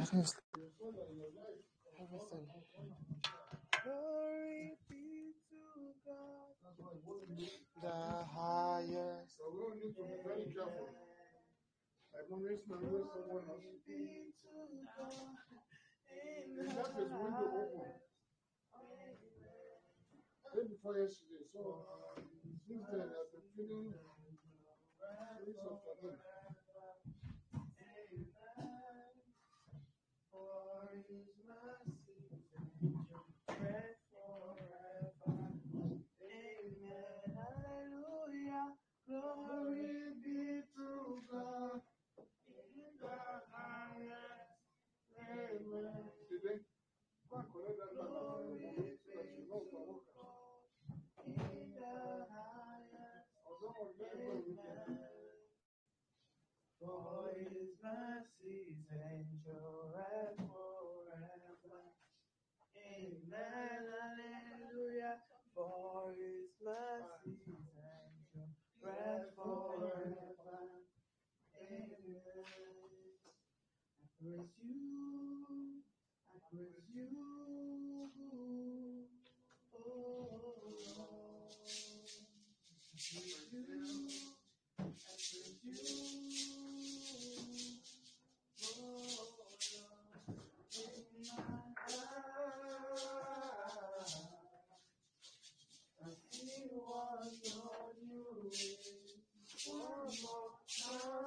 Glory be to God, the highest. So we don't need to be very careful. I promise my someone else. The left is window open. Day before yesterday, so since then I've been feeling of. show. Sure.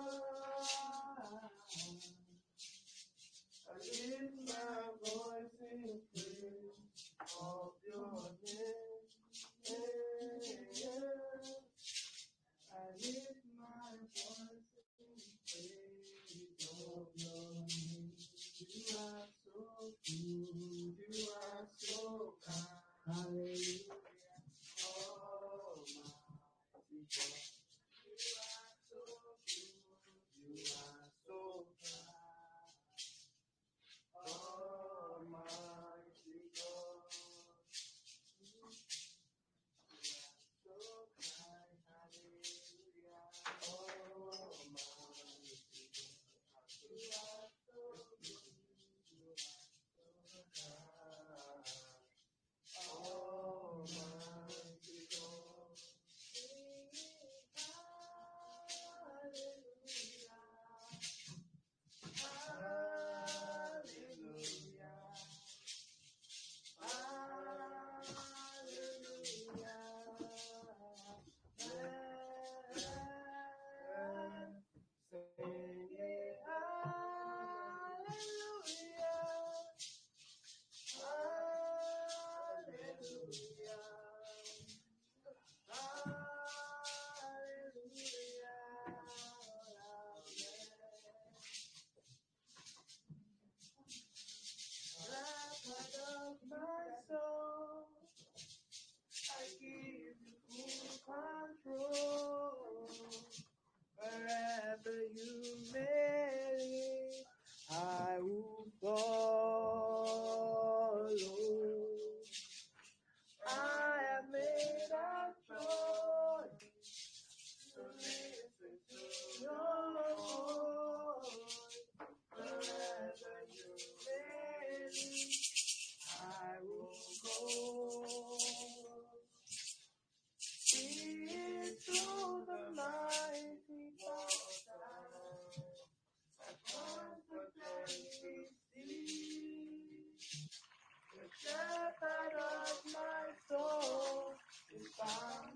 shepherd of my soul, is by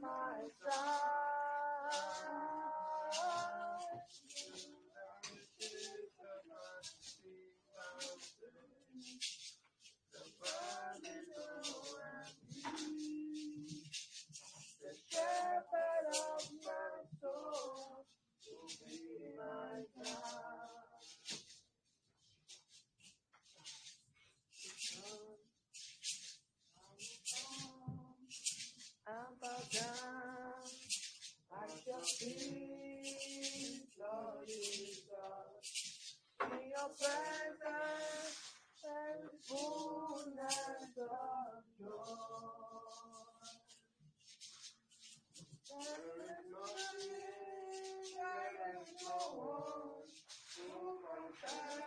my side. The burden of cara.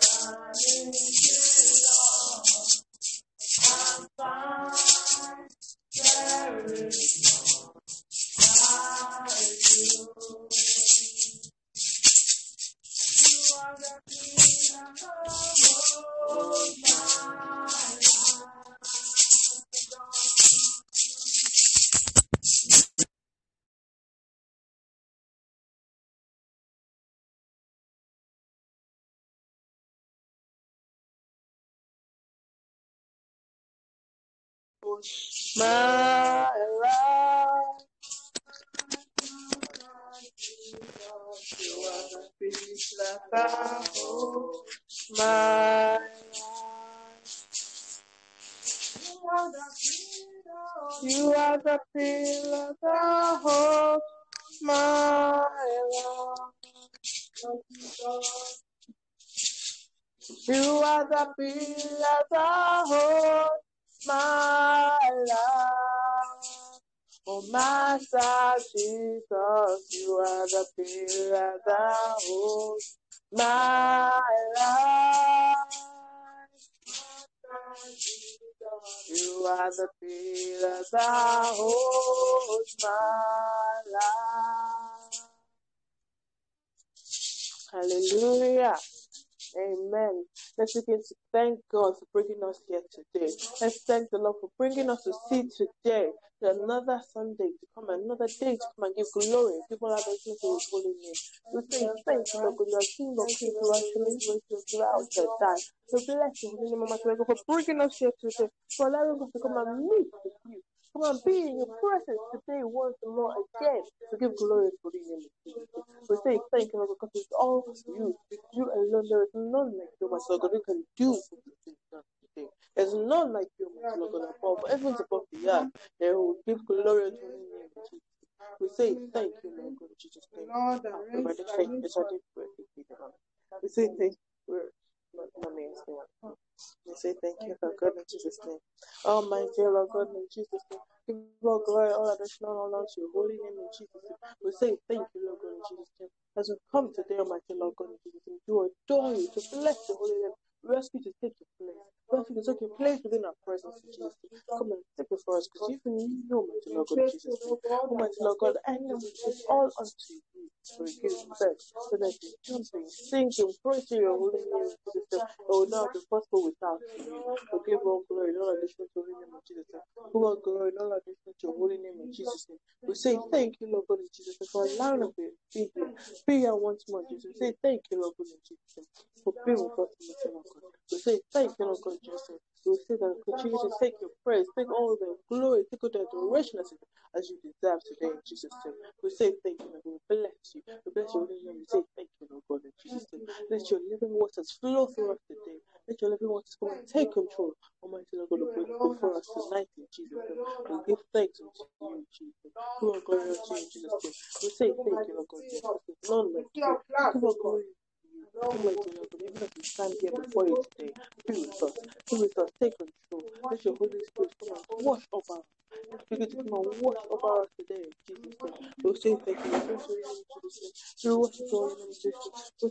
Christ. My life. You are the that my life. You are the pillar that holds my life. You are the pillar that holds my life. Oh, Master Jesus, you are the pillar that holds my life. You are the pillar that holds my life. Hallelujah. Amen. Let's begin to thank God for bringing us here today. Let's thank the Lord for bringing us to see today, to another Sunday, to come another day to come and give glory, give all adoration to His holy name. We say thank you, Lord, God, you are King of Kings, you are are throughout the time. So bless you, holy name, for bringing us here today, for allowing us to come and meet with you. Come and be in your presence today once more again to give glory to the name. We say thank you, Lord, because it's all you. You alone. There is none like you, my Lord God, who can do today. There's none like you, my Lord God, above heavens above the earth. They will give glory to the name of Jesus. We say thank you, Lord God, Jesus' name. Lord, Ah, arrange We say thank you, Lord God, in Jesus' name. Almighty Lord God, in Jesus' name. Give glory, all adoration, honor to your holy name in Jesus' name. We say thank you, Lord God, in Jesus' name. As we come today, Almighty Lord God, in Jesus' name, to adore you, to bless your holy name. We ask you to take your place. We ask you to take your place within our presence in Jesus' Come and take it for us, because even you oh know, Almighty Lord God, in Jesus' oh name. Almighty Lord God, and it's all unto you. We give thanks so that you jump and sing and praise to your holy name in Jesus' oh, will not be possible without you. We give all glory all addition to your holy name in Jesus'. Give all glory all addition to your holy name in Jesus' We say thank you, Lord God, in Jesus' for allowing us to be here. Be here once more, Jesus. We say thank you, Lord God, in Jesus' for being with us in Lord. We say thank you, Lord God, Jesus' We say that continue to take your praise, take all the glory, take all the adoration as, you deserve today in Jesus' name. We say thank you, Lord. We bless you. We bless your name. We say thank you, Lord God, in Jesus' name. Let your living waters flow through us today. Let your living waters come and take control. Almighty Lord God, before us tonight in Jesus' name. We give thanks unto you, Jesus. Unto you in Jesus' name. We say thank you, Lord God, Jesus'. None like glory Almighty Lord God, even as we stand here before you today, be with us. Be with us. Take control. Let your Holy Spirit come and wash over us. Begin to come and wash over us today Jesus'. We'll say thank you. We bless your name in Jesus' name. We worship your name in Jesus' name. We